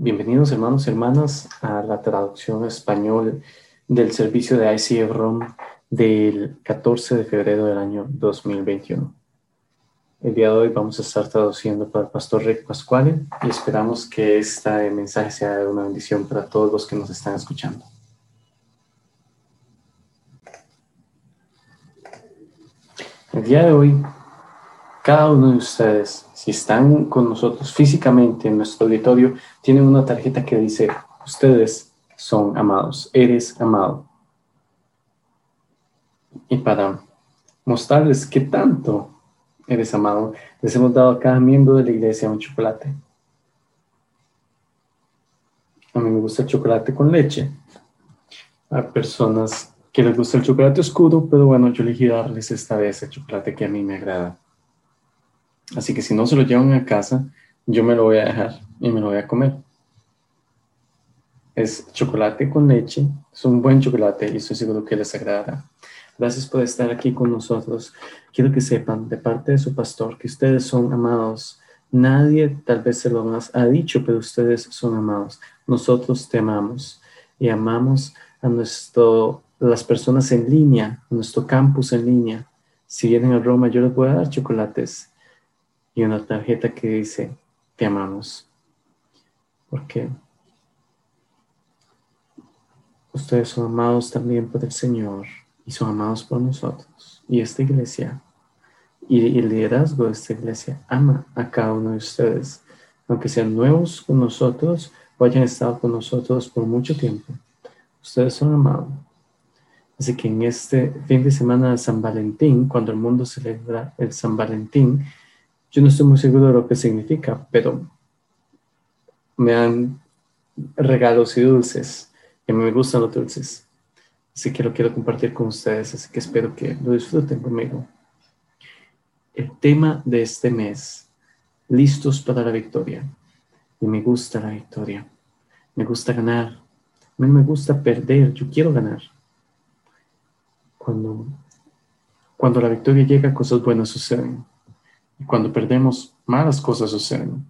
Bienvenidos hermanos y hermanas a la traducción español del servicio de ICF ROM del 14 de febrero del año 2021. El día de hoy vamos a estar traduciendo para el pastor Rick Pascuale y esperamos que este mensaje sea una bendición para todos los que nos están escuchando. El día de hoy, cada uno de ustedes si están con nosotros físicamente en nuestro auditorio, tienen una tarjeta que dice, ustedes son amados, eres amado. Y para mostrarles qué tanto eres amado, les hemos dado a cada miembro de la iglesia un chocolate. A mí me gusta el chocolate con leche. Hay personas que les gusta el chocolate oscuro, pero bueno, yo elegí darles esta vez el chocolate que a mí me agrada. Así que si no se lo llevan a casa, yo me lo voy a dejar y me lo voy a comer. Es chocolate con leche, es un buen chocolate y estoy seguro que les agradará. Gracias por estar aquí con nosotros. Quiero que sepan de parte de su pastor que ustedes son amados. Nadie tal vez se lo ha dicho, pero ustedes son amados. Nosotros te amamos y amamos a nuestro, las personas en línea, a nuestro campus en línea. Si vienen a Roma, yo les voy a dar chocolates y una tarjeta que dice, te amamos. Porque ustedes son amados también por el Señor y son amados por nosotros. Y esta iglesia y el liderazgo de esta iglesia ama a cada uno de ustedes, aunque sean nuevos con nosotros o hayan estado con nosotros por mucho tiempo. Ustedes son amados. Así que en este fin de semana de San Valentín, cuando el mundo celebra el San Valentín, yo no estoy muy seguro de lo que significa, pero me dan regalos y dulces, y me gustan los dulces. Así que lo quiero compartir con ustedes, así que espero que lo disfruten conmigo. El tema de este mes, listos para la victoria. Y me gusta la victoria. Me gusta ganar. A mí me gusta perder. Yo quiero ganar. Cuando, cuando la victoria llega, cosas buenas suceden. Y cuando perdemos, malas cosas suceden.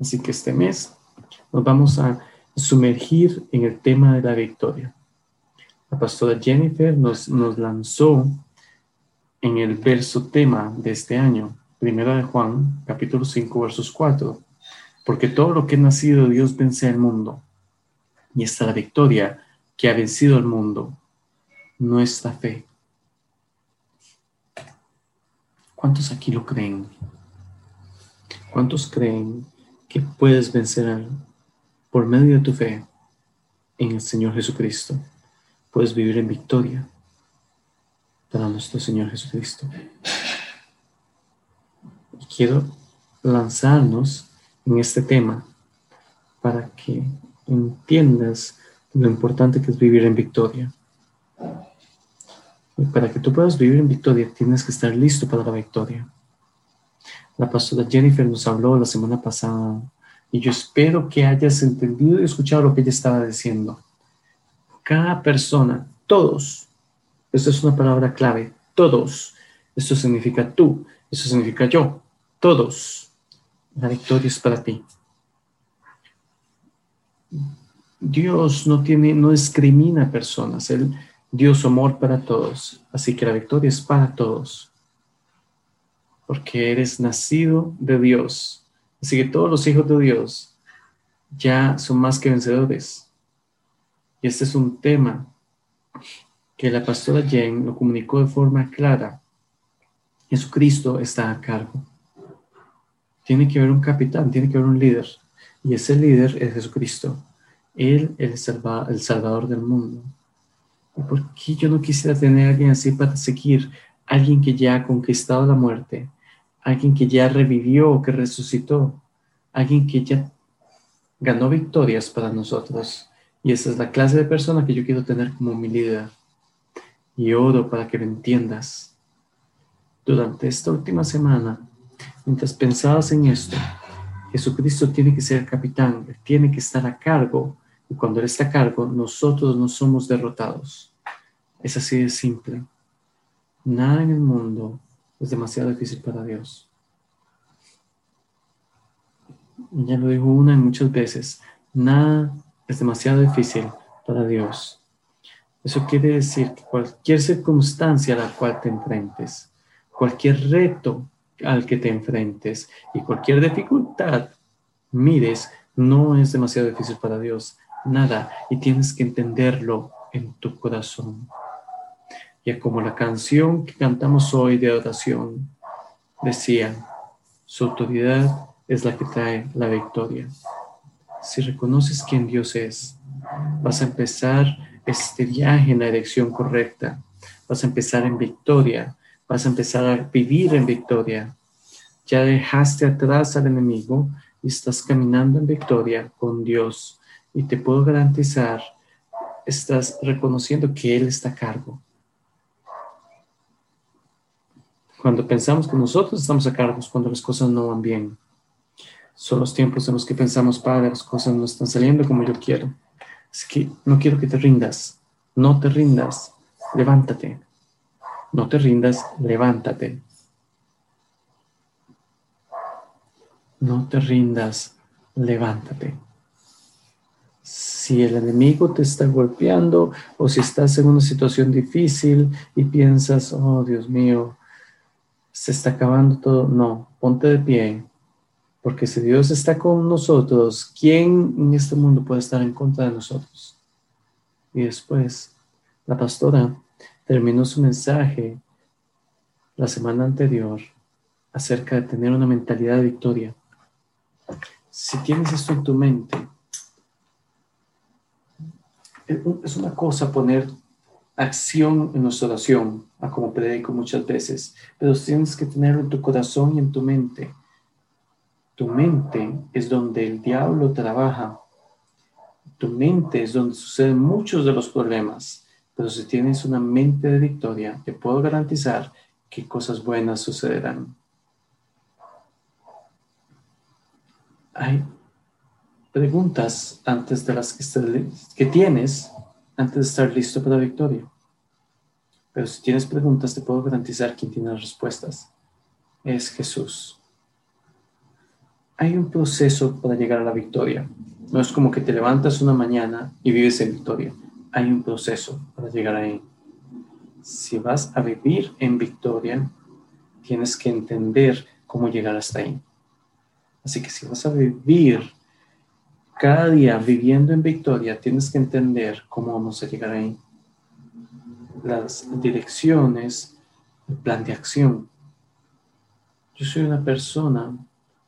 Así que este mes nos vamos a sumergir en el tema de la victoria. La pastora Jennifer nos, nos lanzó en el verso tema de este año, primera de Juan, capítulo 5, versos 4. Porque todo lo que ha nacido Dios vence al mundo. Y esta la victoria que ha vencido al mundo, nuestra fe. ¿Cuántos aquí lo creen? ¿Cuántos creen que puedes vencer por medio de tu fe en el Señor Jesucristo? Puedes vivir en victoria para nuestro Señor Jesucristo. quiero lanzarnos en este tema para que entiendas lo importante que es vivir en victoria para que tú puedas vivir en victoria, tienes que estar listo para la victoria. La pastora Jennifer nos habló la semana pasada y yo espero que hayas entendido y escuchado lo que ella estaba diciendo. Cada persona, todos, esto es una palabra clave, todos, esto significa tú, eso significa yo, todos. La victoria es para ti. Dios no tiene, no discrimina personas. Él, Dios amor para todos, así que la victoria es para todos, porque eres nacido de Dios. Así que todos los hijos de Dios ya son más que vencedores. Y este es un tema que la pastora Jen lo comunicó de forma clara. Jesucristo está a cargo. Tiene que haber un capitán, tiene que haber un líder. Y ese líder es Jesucristo. Él es el Salvador del mundo. ¿Por qué yo no quisiera tener a alguien así para seguir? Alguien que ya ha conquistado la muerte, alguien que ya revivió, que resucitó, alguien que ya ganó victorias para nosotros. Y esa es la clase de persona que yo quiero tener como mi líder. Y oro para que lo entiendas. Durante esta última semana, mientras pensabas en esto, Jesucristo tiene que ser el capitán, tiene que estar a cargo cuando Él está a cargo, nosotros no somos derrotados. Es así de simple. Nada en el mundo es demasiado difícil para Dios. Ya lo digo una y muchas veces, nada es demasiado difícil para Dios. Eso quiere decir que cualquier circunstancia a la cual te enfrentes, cualquier reto al que te enfrentes y cualquier dificultad mires, no es demasiado difícil para Dios, nada, y tienes que entenderlo en tu corazón. Y como la canción que cantamos hoy de oración decía, su autoridad es la que trae la victoria. Si reconoces quién Dios es, vas a empezar este viaje en la dirección correcta. Vas a empezar en victoria. Vas a empezar a vivir en victoria. Ya dejaste atrás al enemigo y estás caminando en victoria con Dios. Y te puedo garantizar, estás reconociendo que Él está a cargo. Cuando pensamos que nosotros estamos a cargo, cuando las cosas no van bien. Son los tiempos en los que pensamos, Padre, las cosas no están saliendo como yo quiero. Es que no quiero que te rindas. No te rindas. Levántate. No te rindas, levántate. No te rindas, levántate. Si el enemigo te está golpeando o si estás en una situación difícil y piensas, oh Dios mío, se está acabando todo, no, ponte de pie, porque si Dios está con nosotros, ¿quién en este mundo puede estar en contra de nosotros? Y después, la pastora terminó su mensaje la semana anterior acerca de tener una mentalidad de victoria. Si tienes esto en tu mente, es una cosa poner acción en nuestra oración, a como predico muchas veces, pero tienes que tenerlo en tu corazón y en tu mente tu mente es donde el diablo trabaja. Tu mente es donde suceden muchos de los problemas. Pero si tienes una mente de victoria, te puedo garantizar que cosas buenas sucederán. Hay preguntas antes de las que, tienes antes de estar listo para la victoria. Pero si tienes preguntas, te puedo garantizar quién tiene las respuestas. Es Jesús hay un proceso para llegar a la victoria. No es como que te levantas una mañana y vives en victoria. Hay un proceso para llegar ahí. Si vas a vivir en victoria, tienes que entender cómo llegar hasta ahí. Así que si vas a vivir cada día viviendo en victoria, tienes que entender cómo vamos a llegar ahí. Las direcciones, el plan de acción. Yo soy una persona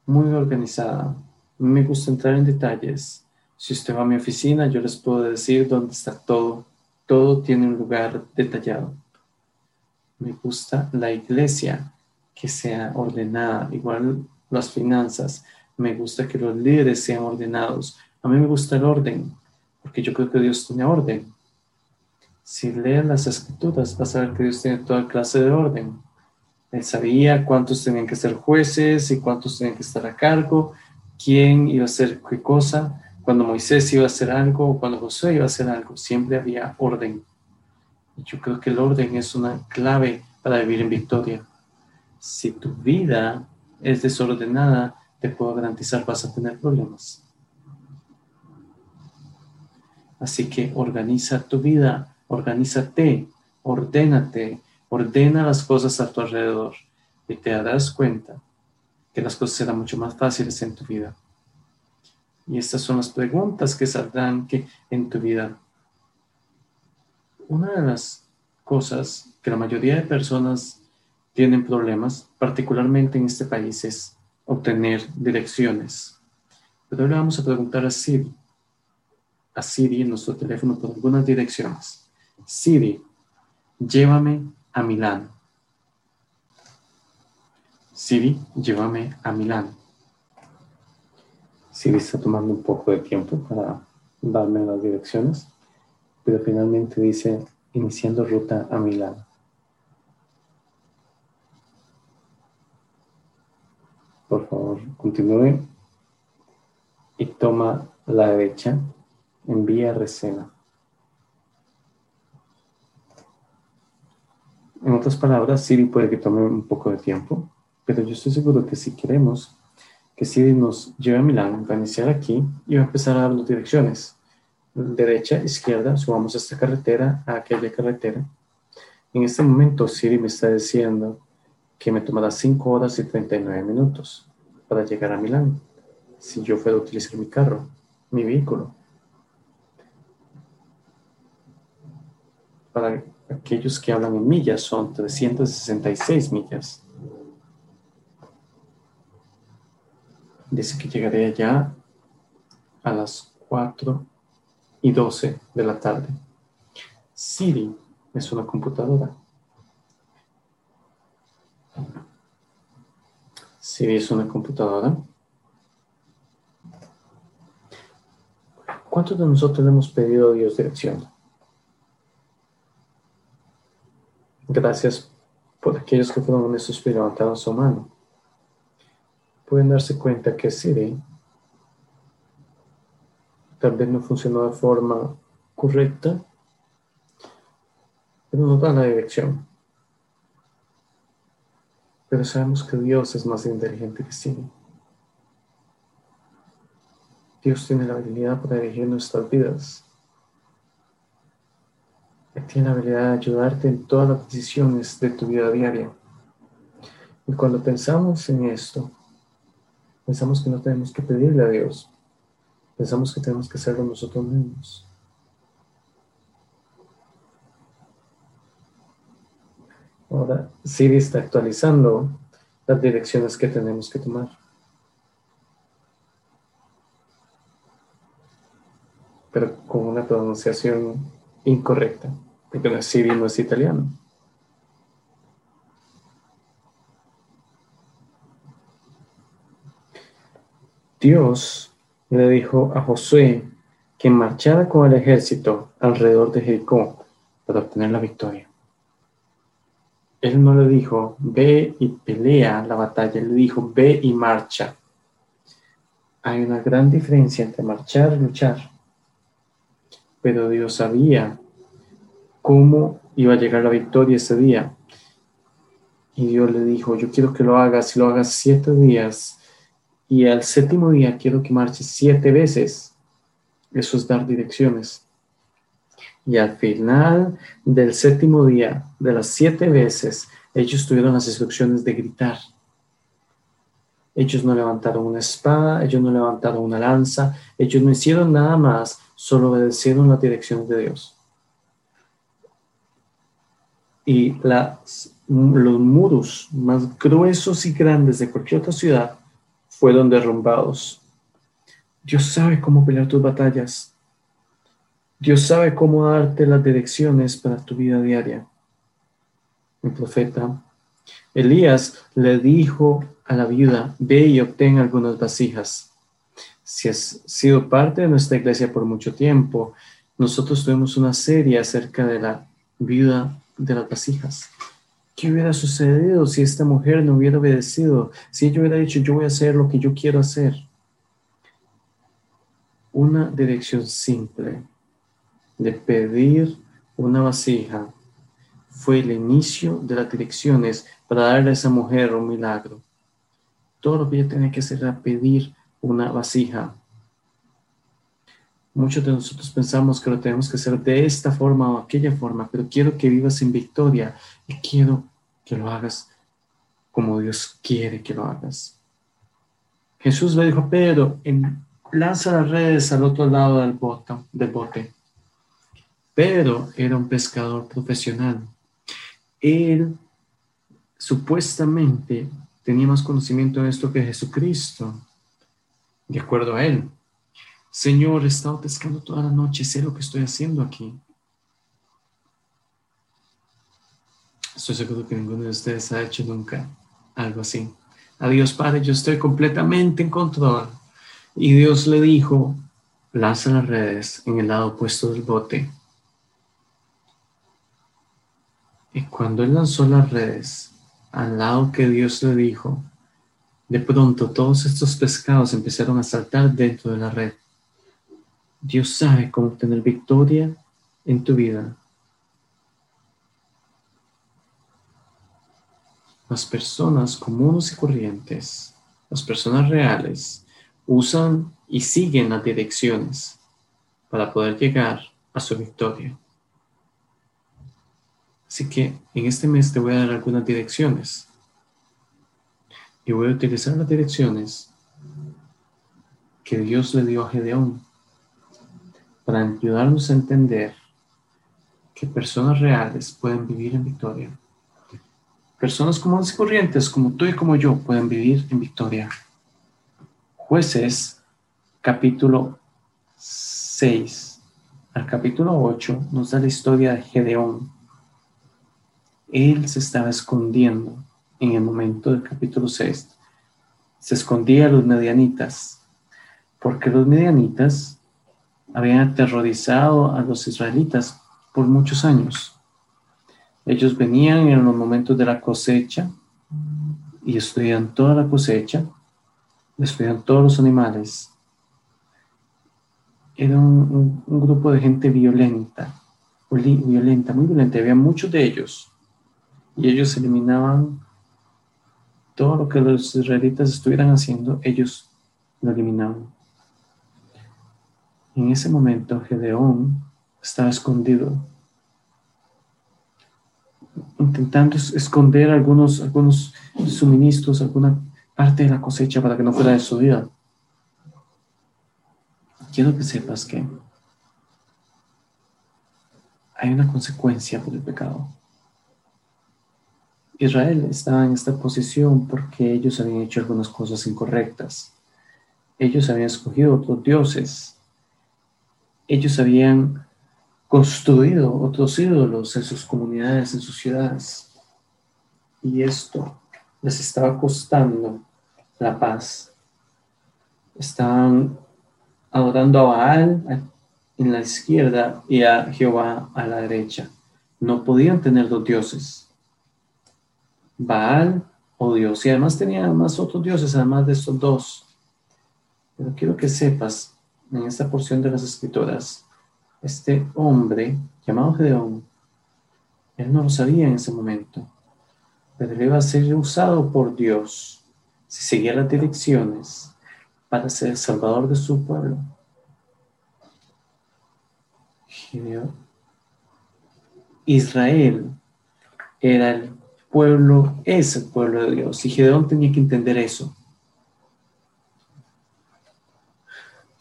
muy organizada. Me gusta entrar en detalles. Si usted va a mi oficina, yo les puedo decir dónde está todo. Todo tiene un lugar detallado. Me gusta la iglesia que sea ordenada, igual las finanzas. Me gusta que los líderes sean ordenados. A mí me gusta el orden, porque yo creo que Dios tiene orden. Si leen las escrituras, vas a ver que Dios tiene toda clase de orden. Él sabía cuántos tenían que ser jueces y cuántos tenían que estar a cargo, quién iba a hacer qué cosa, cuando Moisés iba a hacer algo o cuando Josué iba a hacer algo. Siempre había orden. Y yo creo que el orden es una clave para vivir en victoria. Si tu vida es desordenada, te puedo garantizar vas a tener problemas. Así que organiza tu vida, organízate, ordénate, Ordena las cosas a tu alrededor y te darás cuenta que las cosas serán mucho más fáciles en tu vida. Y estas son las preguntas que saldrán que en tu vida. Una de las cosas que la mayoría de personas tienen problemas, particularmente en este país, es obtener direcciones. Pero ahora vamos a preguntar a Siri, a Siri en nuestro teléfono por algunas direcciones. Siri, llévame a Milán. Siri, llévame a Milán. Siri está tomando un poco de tiempo para darme las direcciones, pero finalmente dice iniciando ruta a Milán. Por favor, continúe y toma la derecha en vía Resena. En otras palabras, Siri puede que tome un poco de tiempo, pero yo estoy seguro que si queremos que Siri nos lleve a Milán, va a iniciar aquí y va a empezar a darnos direcciones. Derecha, izquierda, subamos esta carretera a aquella carretera. En este momento Siri me está diciendo que me tomará 5 horas y 39 minutos para llegar a Milán, si yo fuera a utilizar mi carro, mi vehículo. Para aquellos que hablan en millas son 366 millas. Dice que llegaré allá a las 4 y 12 de la tarde. Siri es una computadora. Siri es una computadora. ¿Cuántos de nosotros hemos pedido a Dios dirección? Gracias por aquellos que fueron honestos y levantaron su mano. Pueden darse cuenta que Siri tal vez no funcionó de forma correcta, pero nos da la dirección. Pero sabemos que Dios es más inteligente que Siri. Dios tiene la habilidad para dirigir nuestras vidas. Tiene la habilidad de ayudarte en todas las decisiones de tu vida diaria. Y cuando pensamos en esto, pensamos que no tenemos que pedirle a Dios. Pensamos que tenemos que hacerlo nosotros mismos. Ahora, Siri está actualizando las direcciones que tenemos que tomar. Pero con una pronunciación incorrecta, porque Siri no es italiano. Dios le dijo a Josué que marchara con el ejército alrededor de Jericó para obtener la victoria. Él no le dijo, ve y pelea la batalla, él le dijo, ve y marcha. Hay una gran diferencia entre marchar y luchar. Pero Dios sabía cómo iba a llegar la victoria ese día. Y Dios le dijo, yo quiero que lo hagas, y lo hagas siete días, y al séptimo día quiero que marches siete veces. Eso es dar direcciones. Y al final del séptimo día, de las siete veces, ellos tuvieron las instrucciones de gritar. Ellos no levantaron una espada, ellos no levantaron una lanza, ellos no hicieron nada más, solo obedecieron las direcciones de Dios. Y las, los muros más gruesos y grandes de cualquier otra ciudad fueron derrumbados. Dios sabe cómo pelear tus batallas. Dios sabe cómo darte las direcciones para tu vida diaria. El profeta Elías le dijo a la viuda, ve y obtén algunas vasijas. Si has sido parte de nuestra iglesia por mucho tiempo, nosotros tuvimos una serie acerca de la viuda de las vasijas. ¿Qué hubiera sucedido si esta mujer no hubiera obedecido? Si ella hubiera dicho, yo voy a hacer lo que yo quiero hacer. Una dirección simple de pedir una vasija fue el inicio de las direcciones para darle a esa mujer un milagro. Todo lo que ella tenía que hacer era pedir una vasija. Muchos de nosotros pensamos que lo tenemos que hacer de esta forma o aquella forma, pero quiero que vivas en victoria y quiero que lo hagas como Dios quiere que lo hagas. Jesús le dijo a Pedro, lanza las redes al otro lado del bote. Del bote. Pedro era un pescador profesional. Él supuestamente tenía más conocimiento de esto que Jesucristo, de acuerdo a él. Señor, he estado pescando toda la noche, sé lo que estoy haciendo aquí. Estoy seguro que ninguno de ustedes ha hecho nunca algo así. Adiós, Padre, yo estoy completamente en control. Y Dios le dijo, lanza las redes en el lado opuesto del bote. Y cuando él lanzó las redes al lado que Dios le dijo, de pronto todos estos pescados empezaron a saltar dentro de la red. Dios sabe cómo tener victoria en tu vida. Las personas comunes y corrientes, las personas reales usan y siguen las direcciones para poder llegar a su victoria. Así que en este mes te voy a dar algunas direcciones. Y voy a utilizar las direcciones que Dios le dio a Gedeón para ayudarnos a entender que personas reales pueden vivir en victoria. Personas comunes y corrientes como tú y como yo pueden vivir en victoria. Jueces, capítulo 6 al capítulo 8, nos da la historia de Gedeón. Él se estaba escondiendo en el momento del capítulo 6. Se escondía a los medianitas, porque los medianitas habían aterrorizado a los israelitas por muchos años. Ellos venían en los momentos de la cosecha y estudian toda la cosecha, estudian todos los animales. Era un, grupo de gente violenta, violenta, muy violenta. Había muchos de ellos y ellos eliminaban todo lo que los israelitas estuvieran haciendo, ellos lo eliminaban. En ese momento Gedeón estaba escondido, intentando esconder algunos, algunos suministros, alguna parte de la cosecha para que no fuera destruida. Quiero que sepas que hay una consecuencia por el pecado. Israel estaba en esta posición porque ellos habían hecho algunas cosas incorrectas. Ellos habían escogido otros dioses ellos habían construido otros ídolos en sus comunidades, en sus ciudades. Y esto les estaba costando la paz. Estaban adorando a Baal en la izquierda y a Jehová a la derecha. No podían tener dos dioses. Baal o Dios. Y además tenían más otros dioses, además de estos dos. Pero quiero que sepas en esta porción de las escrituras, este hombre llamado Gedeón, él no lo sabía en ese momento, pero él iba a ser usado por Dios si seguía las direcciones para ser el salvador de su pueblo. Israel era el pueblo, es el pueblo de Dios, y Gedeón tenía que entender eso.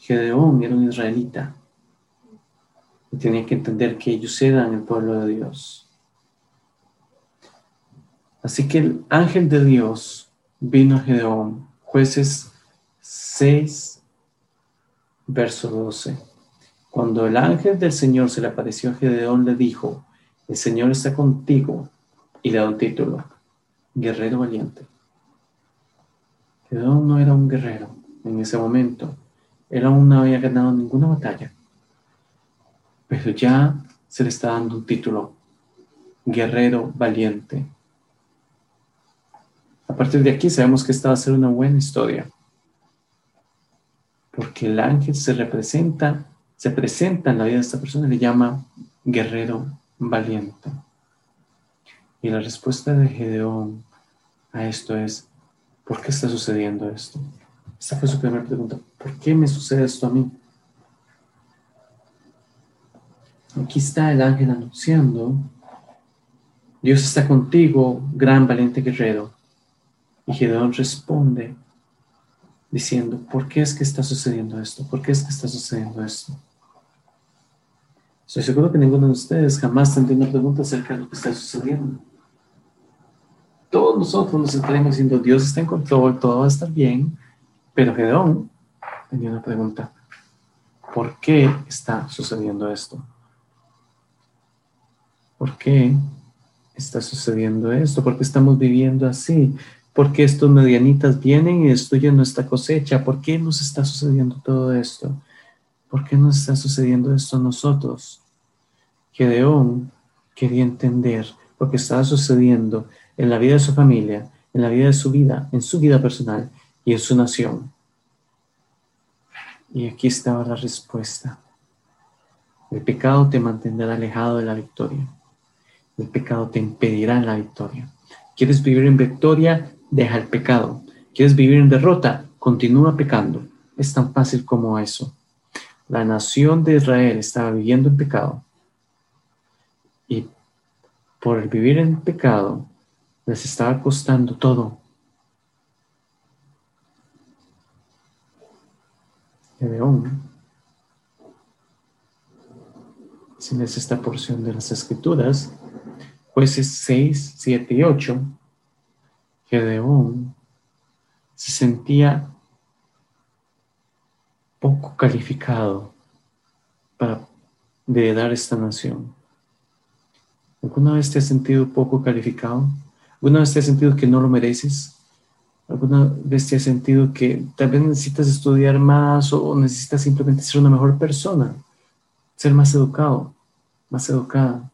Gedeón era un israelita y tenía que entender que ellos eran el pueblo de Dios. Así que el ángel de Dios vino a Gedeón, jueces 6, verso 12. Cuando el ángel del Señor se le apareció a Gedeón, le dijo, el Señor está contigo, y le da un título, guerrero valiente. Gedeón no era un guerrero en ese momento, él aún no había ganado ninguna batalla, pero ya se le está dando un título, guerrero valiente. A partir de aquí sabemos que esta va a ser una buena historia, porque el ángel se representa, se presenta en la vida de esta persona y le llama guerrero valiente. Y la respuesta de Gedeón a esto es, ¿por qué está sucediendo esto? Esa fue su primera pregunta. ¿Por qué me sucede esto a mí? Aquí está el ángel anunciando, Dios está contigo, gran valiente guerrero. Y Gedeón responde diciendo, ¿por qué es que está sucediendo esto? ¿Por qué es que está sucediendo esto? Estoy seguro que ninguno de ustedes jamás tendría una pregunta acerca de lo que está sucediendo. Todos nosotros nos estaremos diciendo, Dios está en control, todo va a estar bien, pero Gedeón tenía una pregunta. ¿Por qué está sucediendo esto? ¿Por qué está sucediendo esto? ¿Por qué estamos viviendo así? ¿Por qué estos medianitas vienen y destruyen nuestra cosecha? ¿Por qué nos está sucediendo todo esto? ¿Por qué nos está sucediendo esto a nosotros? Gedeón quería entender lo que estaba sucediendo en la vida de su familia, en la vida de su vida, en su vida personal y en su nación. Y aquí estaba la respuesta. El pecado te mantendrá alejado de la victoria. El pecado te impedirá la victoria. ¿Quieres vivir en victoria? Deja el pecado. ¿Quieres vivir en derrota? Continúa pecando. Es tan fácil como eso. La nación de Israel estaba viviendo en pecado. Y por el vivir en pecado, les estaba costando todo. Gedeón, si lees esta porción de las Escrituras, jueces 6, 7 y 8, Gedeón se sentía poco calificado para heredar esta nación. ¿Alguna vez te has sentido poco calificado? ¿Alguna vez te has sentido que no lo mereces? ¿Alguna vez te has sentido que tal vez necesitas estudiar más o necesitas simplemente ser una mejor persona? Ser más educado, más educada.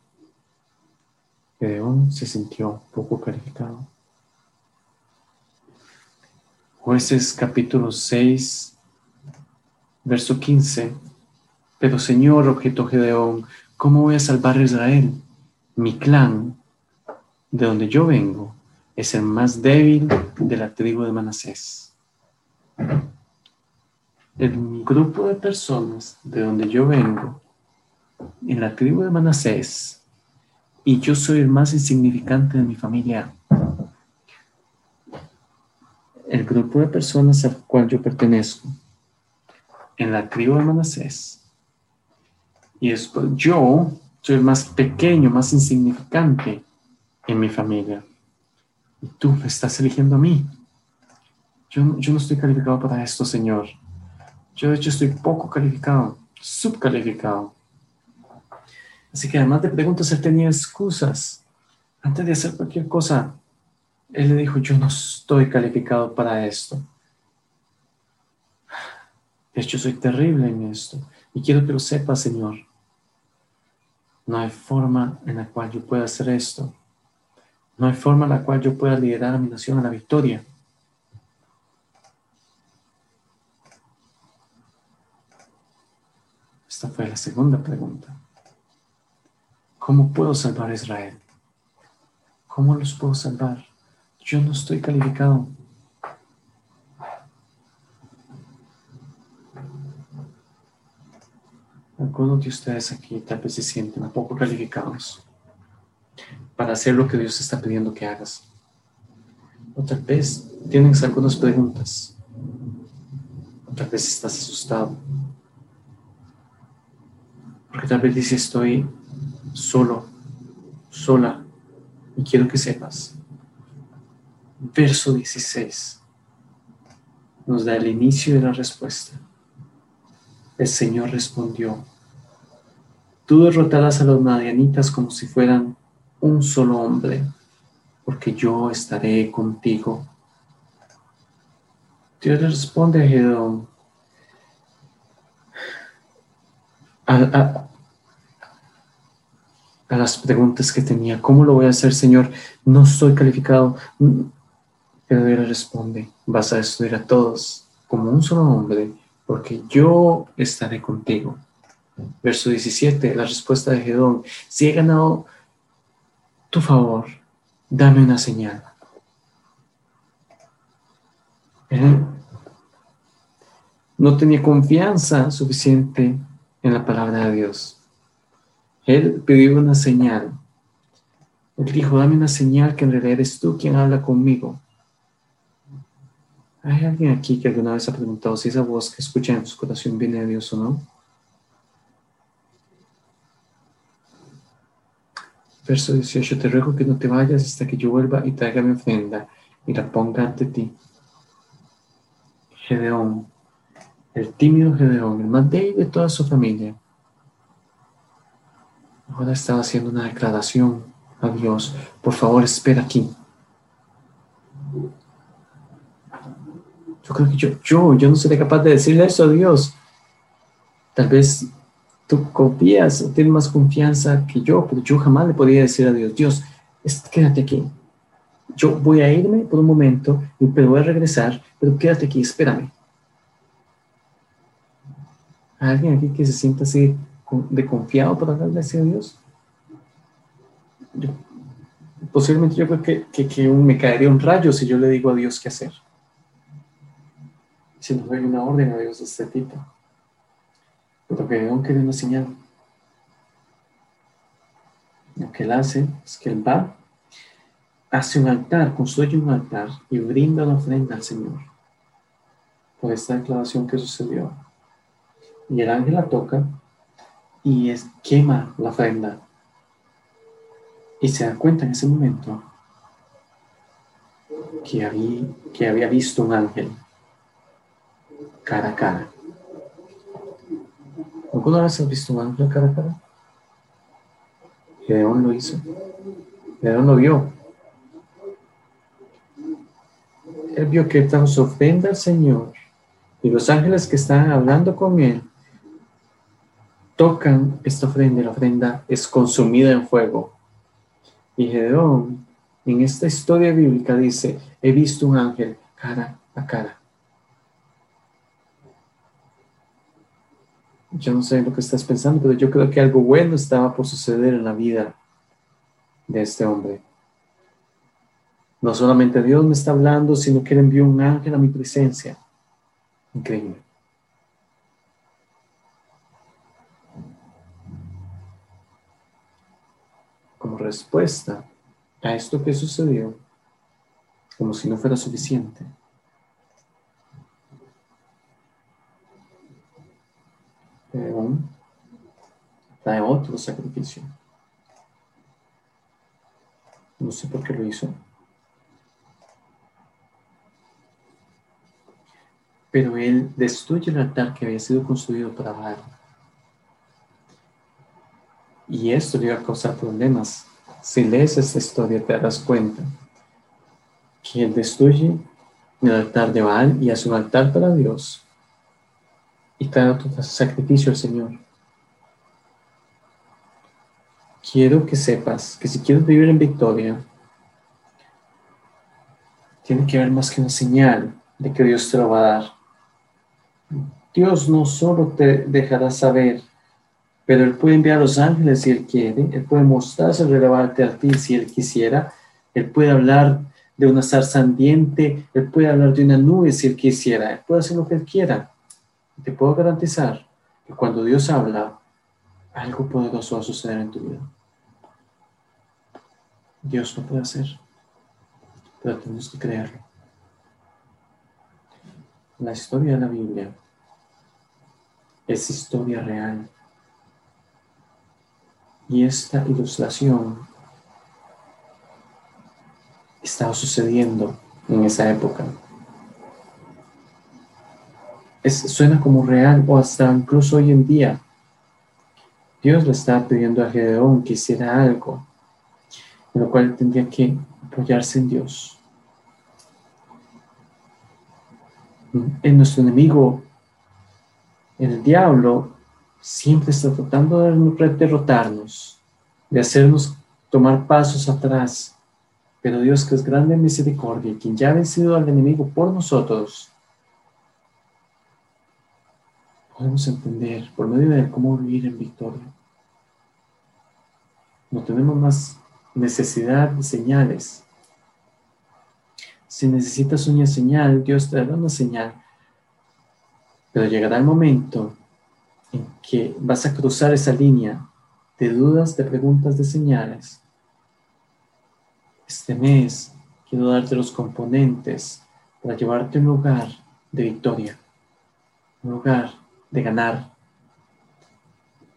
Gedeón se sintió poco calificado. Jueces capítulo 6, verso 15. Pero Señor, objetó Gedeón, ¿cómo voy a salvar a Israel? mi clan, de donde yo vengo, es el más débil de la tribu de Manasés. El grupo de personas de donde yo vengo, en la tribu de Manasés, y yo soy el más insignificante de mi familia. El grupo de personas al cual yo pertenezco, en la tribu de Manasés, y yo soy el más pequeño, más insignificante en mi familia. Y tú me estás eligiendo a mí. Yo, yo no estoy calificado para esto, Señor. Yo de hecho estoy poco calificado, subcalificado. Así que además de preguntas, él tenía excusas. Antes de hacer cualquier cosa, él le dijo, yo no estoy calificado para esto. De hecho, soy terrible en esto. Y quiero que lo sepas, Señor. No hay forma en la cual yo pueda hacer esto. No hay forma en la cual yo pueda liderar a mi nación a la victoria. Esta fue la segunda pregunta. ¿Cómo puedo salvar a Israel? ¿Cómo los puedo salvar? Yo no estoy calificado. algunos de ustedes aquí tal vez se sienten un poco calificados para hacer lo que Dios está pidiendo que hagas. O tal vez tienes algunas preguntas. O tal vez estás asustado. Porque tal vez dices estoy solo, sola. Y quiero que sepas. Verso 16 nos da el inicio de la respuesta. El Señor respondió, Tú derrotarás a los madianitas como si fueran un solo hombre, porque yo estaré contigo. Dios le responde a Gedeón, a, las preguntas que tenía. ¿Cómo lo voy a hacer, Señor? No estoy calificado. Pero le responde, vas a destruir a todos como un solo hombre, porque yo estaré contigo. Verso 17, la respuesta de Gedón, si he ganado tu favor, dame una señal. Él no tenía confianza suficiente en la palabra de Dios. Él pidió una señal. Él dijo, dame una señal que en realidad eres tú quien habla conmigo. ¿Hay alguien aquí que alguna vez ha preguntado si esa voz que escucha en su corazón viene de Dios o no? Verso 18, te ruego que no te vayas hasta que yo vuelva y traiga mi ofrenda y la ponga ante ti. Gedeón, el tímido Gedeón, el más débil de toda su familia, ahora estaba haciendo una declaración a Dios. Por favor, espera aquí. Yo creo que yo, yo, yo no seré capaz de decirle eso a Dios. Tal vez tú confías tienes más confianza que yo, pero yo jamás le podría decir a Dios, Dios, quédate aquí. Yo voy a irme por un momento, pero voy a regresar, pero quédate aquí, espérame. ¿Alguien aquí que se sienta así de confiado para hablarle así a Dios? posiblemente yo creo que, que, que me caería un rayo si yo le digo a Dios qué hacer. si no doy una orden a Dios de este tipo. Pero que no quiere una señal. Lo que él hace es que él va, hace un altar, construye un altar y brinda la ofrenda al Señor por esta declaración que sucedió. Y el ángel la toca y es, quema la ofrenda. Y se da cuenta en ese momento que había, que había visto un ángel cara a cara. ¿Alguna vez has visto un ángel cara a cara? Gedeón lo hizo. Gedeón lo vio. Él vio que estaba su ofrenda al Señor y los ángeles que están hablando con él tocan esta ofrenda la ofrenda es consumida en fuego. Y Gedeón en esta historia bíblica dice, he visto un ángel cara a cara. Yo no sé lo que estás pensando, pero yo creo que algo bueno estaba por suceder en la vida de este hombre. No solamente Dios me está hablando, sino que Él envió un ángel a mi presencia. Increíble. Como respuesta a esto que sucedió, como si no fuera suficiente, trae otro sacrificio. No sé por qué lo hizo. Pero él destruye el altar que había sido construido para Baal. Y esto le iba a causar problemas. Si lees esta historia te darás cuenta que él destruye el altar de Baal y hace un altar para Dios y trae otro sacrificio al Señor. Quiero que sepas que si quieres vivir en victoria, tiene que haber más que una señal de que Dios te lo va a dar. Dios no solo te dejará saber, pero Él puede enviar a los ángeles si Él quiere, Él puede mostrarse relevante a ti si Él quisiera, Él puede hablar de una zarza Él puede hablar de una nube si Él quisiera, Él puede hacer lo que Él quiera. Te puedo garantizar que cuando Dios habla, algo poderoso va a suceder en tu vida. Dios lo puede hacer, pero tenemos que creerlo. La historia de la Biblia es historia real. Y esta ilustración estaba sucediendo en esa época suena como real o hasta incluso hoy en día. Dios le estaba pidiendo a Gedeón que hiciera algo, en lo cual tendría que apoyarse en Dios. En nuestro enemigo, el diablo, siempre está tratando de derrotarnos, de hacernos tomar pasos atrás. Pero Dios, que es grande en misericordia, quien ya ha vencido al enemigo por nosotros, podemos entender por medio de cómo vivir en victoria. No tenemos más necesidad de señales. Si necesitas una señal, Dios te dará una señal. Pero llegará el momento en que vas a cruzar esa línea de dudas, de preguntas, de señales. Este mes quiero darte los componentes para llevarte a un lugar de victoria, un lugar de ganar.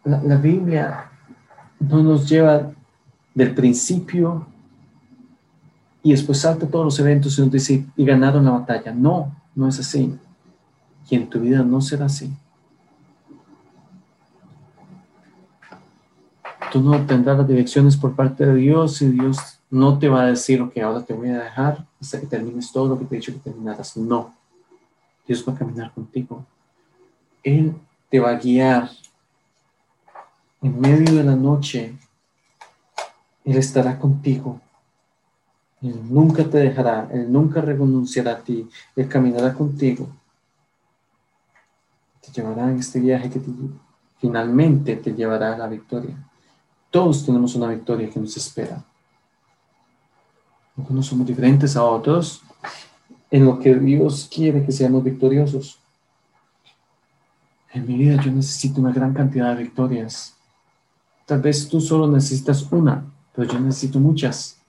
La, Biblia no nos lleva del principio y después salta todos los eventos y nos dice, y ganaron la batalla. No, no es así. Y en tu vida no será así. Tú no tendrás las direcciones por parte de Dios y Dios no te va a decir, ok, ahora te voy a dejar hasta que termines todo lo que te he dicho que terminaras. No. Dios va a caminar contigo. Él te va a guiar. En medio de la noche, Él estará contigo. Él nunca te dejará, Él nunca renunciará a ti, Él caminará contigo. Te llevará en este viaje que finalmente te llevará a la victoria. Todos tenemos una victoria que nos espera. No somos diferentes a otros en lo que Dios quiere que seamos victoriosos. En mi vida yo necesito una gran cantidad de victorias. Tal vez tú solo necesitas una, pero yo necesito muchas.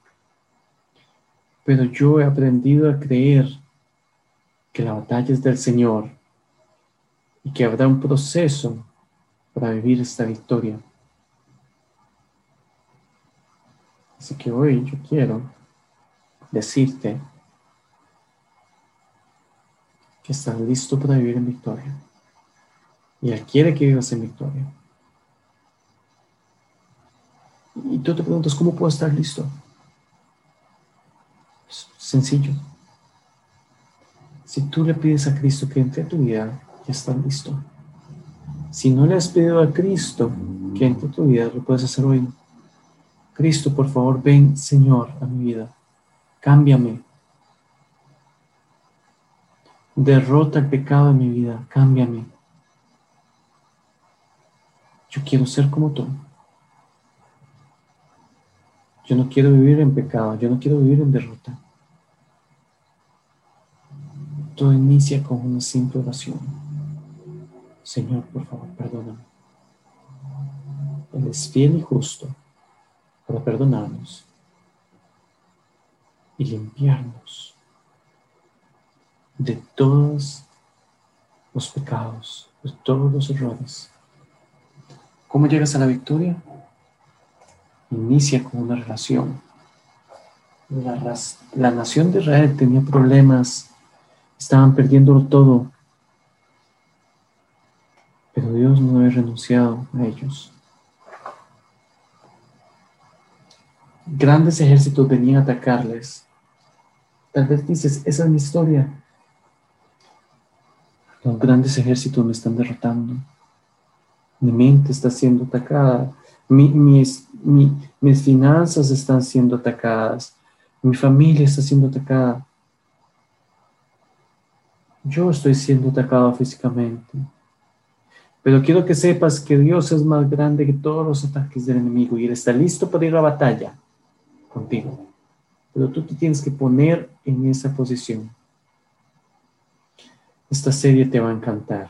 Pero yo he aprendido a creer que la batalla es del Señor y que habrá un proceso para vivir esta victoria. Así que hoy yo quiero decirte que estás listo para vivir en victoria. Y Él quiere que vivas en victoria. Y tú te preguntas, ¿cómo puedo estar listo? Sencillo. Si tú le pides a Cristo que entre a tu vida, ya estás listo. Si no le has pedido a Cristo que entre a tu vida, lo puedes hacer hoy. Cristo, por favor, ven, Señor, a mi vida. Cámbiame. Derrota el pecado en mi vida. Cámbiame. Yo quiero ser como tú. Yo no quiero vivir en pecado. Yo no quiero vivir en derrota. Todo inicia con una simple oración. Señor, por favor, perdóname. Él es fiel y justo para perdonarnos y limpiarnos de todos los pecados, de todos los errores. ¿Cómo llegas a la victoria? Inicia con una relación. La, la nación de Israel tenía problemas, estaban perdiéndolo todo, pero Dios no había renunciado a ellos. grandes ejércitos venían a atacarles. Tal vez dices, esa es mi historia. Los grandes ejércitos me están derrotando. Mi mente está siendo atacada. mis, mis finanzas están siendo atacadas. Mi familia está siendo atacada. Yo estoy siendo atacado físicamente. Pero quiero que sepas que Dios es más grande que todos los ataques del enemigo y Él está listo para ir a batalla contigo. Pero tú te tienes que poner en esa posición. Esta serie te va a encantar.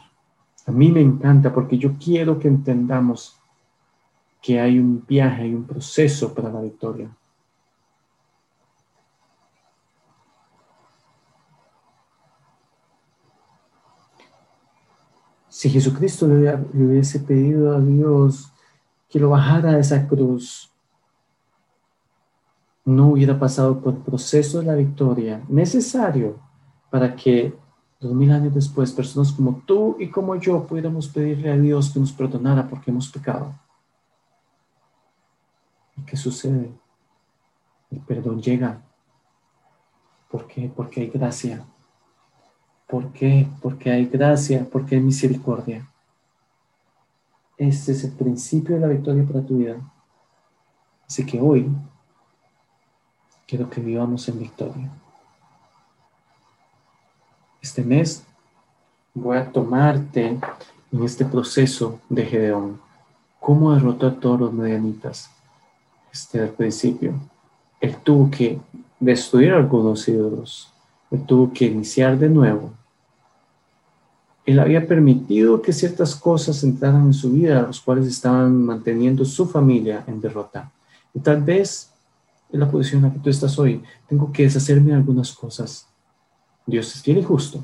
A mí me encanta porque yo quiero que entendamos que hay un viaje, hay un proceso para la victoria. Si Jesucristo le, hubiese pedido a Dios que lo bajara a esa cruz, no hubiera pasado por el proceso de la victoria necesario para que dos mil años después personas como tú y como yo pudiéramos pedirle a Dios que nos perdonara porque hemos pecado. ¿Y qué sucede? El perdón llega. ¿Por qué? Porque hay gracia. ¿Por qué? Porque hay gracia, porque hay misericordia. Este es el principio de la victoria para tu vida. Así que hoy quiero que vivamos en victoria. Este mes voy a tomarte en este proceso de Gedeón. ¿Cómo derrotó a todos los medianitas? Este al principio. Él tuvo que destruir algunos ídolos. Él tuvo que iniciar de nuevo. Él había permitido que ciertas cosas entraran en su vida, los cuales estaban manteniendo su familia en derrota. Y tal vez en la posición en la que tú estás hoy, tengo que deshacerme de algunas cosas. Dios es fiel y justo.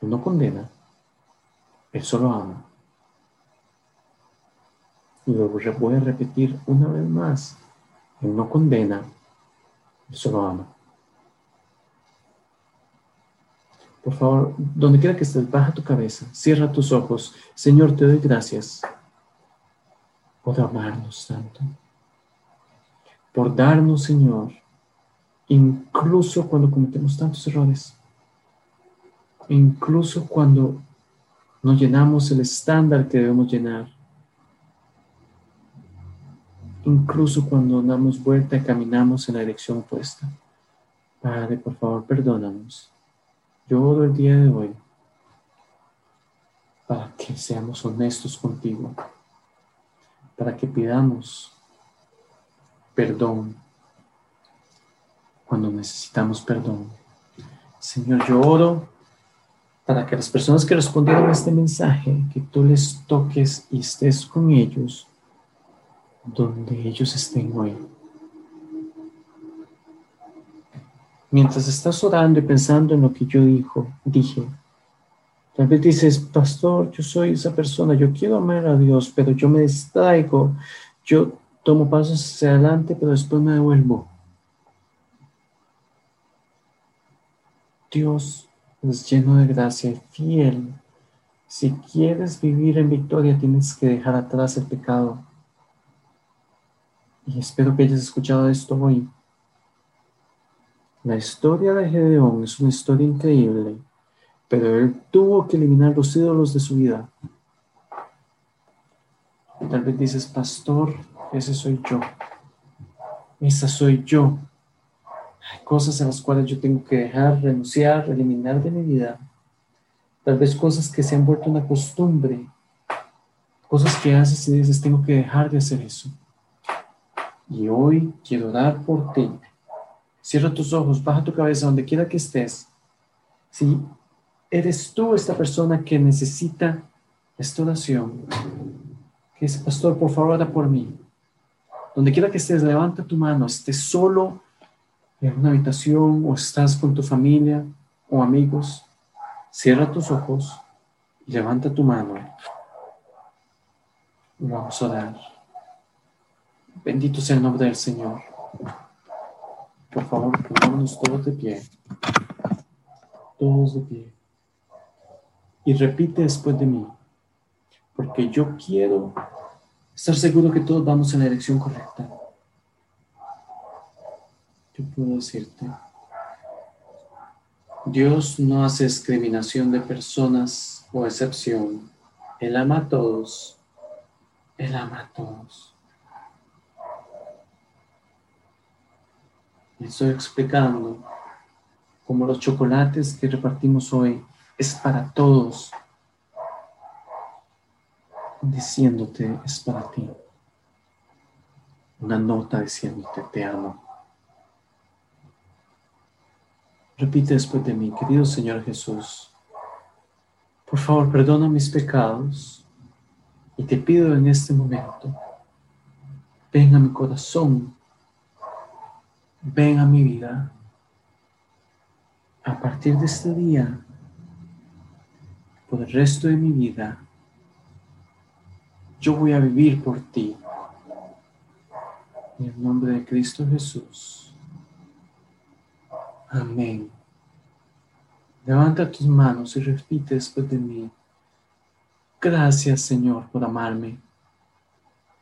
No condena. Él solo ama. Y lo voy a repetir una vez más. Él no condena. Él solo ama. Por favor, donde quiera que estés, baja tu cabeza, cierra tus ojos. Señor, te doy gracias por amarnos tanto por darnos, Señor, incluso cuando cometemos tantos errores, incluso cuando no llenamos el estándar que debemos llenar, incluso cuando damos vuelta y caminamos en la dirección opuesta. Padre, por favor, perdónanos. Yo oro el día de hoy para que seamos honestos contigo, para que pidamos perdón cuando necesitamos perdón. Señor, yo oro para que las personas que respondieron a este mensaje, que tú les toques y estés con ellos donde ellos estén hoy. Mientras estás orando y pensando en lo que yo dijo, dije, tal vez dices, pastor, yo soy esa persona, yo quiero amar a Dios, pero yo me distraigo, yo tomo pasos hacia adelante, pero después me devuelvo. Dios es lleno de gracia y fiel. Si quieres vivir en victoria, tienes que dejar atrás el pecado. Y espero que hayas escuchado esto hoy. La historia de Gedeón es una historia increíble, pero él tuvo que eliminar los ídolos de su vida. Tal vez dices, pastor, ese soy yo. Esa soy yo. Cosas a las cuales yo tengo que dejar, renunciar, eliminar de mi vida. Tal vez cosas que se han vuelto una costumbre. Cosas que haces y dices, tengo que dejar de hacer eso. Y hoy quiero orar por ti. Cierra tus ojos, baja tu cabeza donde quiera que estés. Si eres tú esta persona que necesita esta oración, que dice, pastor, por favor, ora por mí. Donde quiera que estés, levanta tu mano, estés solo en una habitación o estás con tu familia o amigos, cierra tus ojos y levanta tu mano. vamos a orar. Bendito sea el nombre del Señor. Por favor, pongámonos todos de pie. Todos de pie. Y repite después de mí. Porque yo quiero estar seguro que todos vamos en la dirección correcta yo puedo decirte, Dios no hace discriminación de personas o excepción. Él ama a todos. Él ama a todos. Estoy explicando cómo los chocolates que repartimos hoy es para todos. Diciéndote es para ti. Una nota diciéndote te amo. Repite después de mí, querido Señor Jesús, por favor perdona mis pecados y te pido en este momento, ven a mi corazón, ven a mi vida. A partir de este día, por el resto de mi vida, yo voy a vivir por ti. En el nombre de Cristo Jesús. Amén. Levanta tus manos y repite después de mí. Gracias Señor por amarme.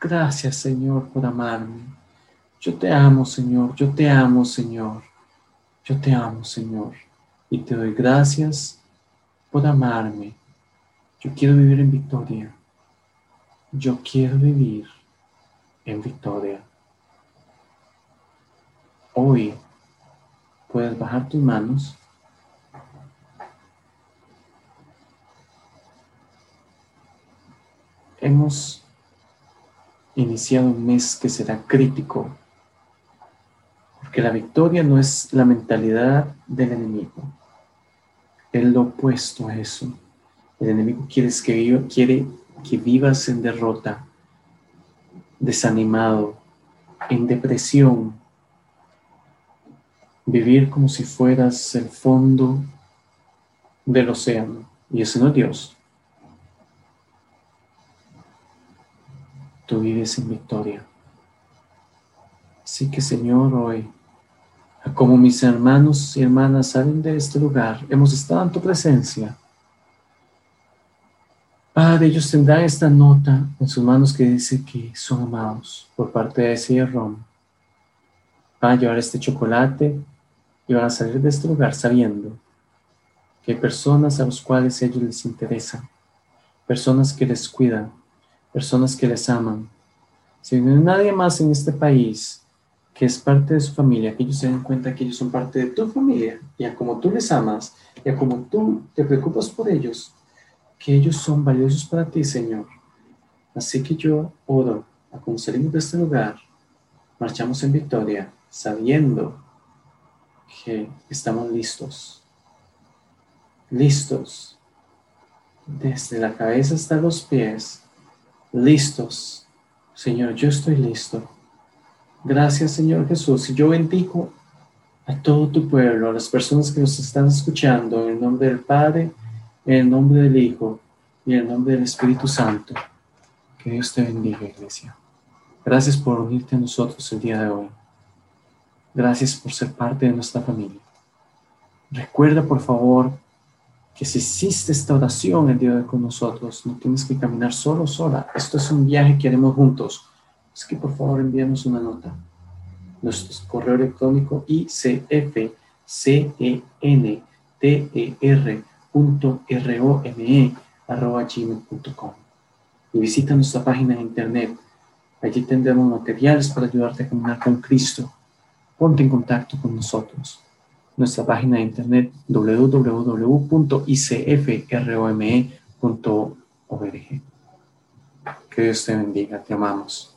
Gracias Señor por amarme. Yo te amo Señor, yo te amo Señor. Yo te amo Señor. Y te doy gracias por amarme. Yo quiero vivir en victoria. Yo quiero vivir en victoria. Hoy Puedes bajar tus manos. Hemos iniciado un mes que será crítico, porque la victoria no es la mentalidad del enemigo, es lo opuesto a eso. El enemigo quiere que, quiere que vivas en derrota, desanimado, en depresión, vivir como si fueras el fondo del océano. Y ese no es Dios. Tú vives en victoria. Así que Señor, hoy, como mis hermanos y hermanas salen de este lugar, hemos estado en tu presencia. Padre, ellos tendrán esta nota en sus manos que dice que son amados por parte de ese rom. Va a llevar este chocolate y van a salir de este lugar sabiendo que hay personas a las cuales ellos les interesan, personas que les cuidan, personas que les aman. Si no hay nadie más en este país que es parte de su familia, que ellos se den cuenta que ellos son parte de tu familia, y a como tú les amas, y a como tú te preocupas por ellos, que ellos son valiosos para ti, Señor. Así que yo oro, a como salimos de este lugar, marchamos en victoria, sabiendo que estamos listos, listos desde la cabeza hasta los pies, listos. Señor, yo estoy listo. Gracias, Señor Jesús. Y yo bendigo a todo tu pueblo, a las personas que nos están escuchando, en el nombre del Padre, en el nombre del Hijo y en el nombre del Espíritu Santo. Que Dios te bendiga, iglesia. Gracias por unirte a nosotros el día de hoy. Gracias por ser parte de nuestra familia. Recuerda, por favor, que si hiciste esta oración el día de con nosotros, no tienes que caminar solo sola. Esto es un viaje que haremos juntos. Es que por favor envíanos una nota. Nuestro correo electrónico icfcnter.rome arroba gmail.com y visita nuestra página de internet. Allí tendremos materiales para ayudarte a caminar con Cristo. Ponte en contacto con nosotros. Nuestra página de internet www.icfrome.org. Que Dios te bendiga, te amamos.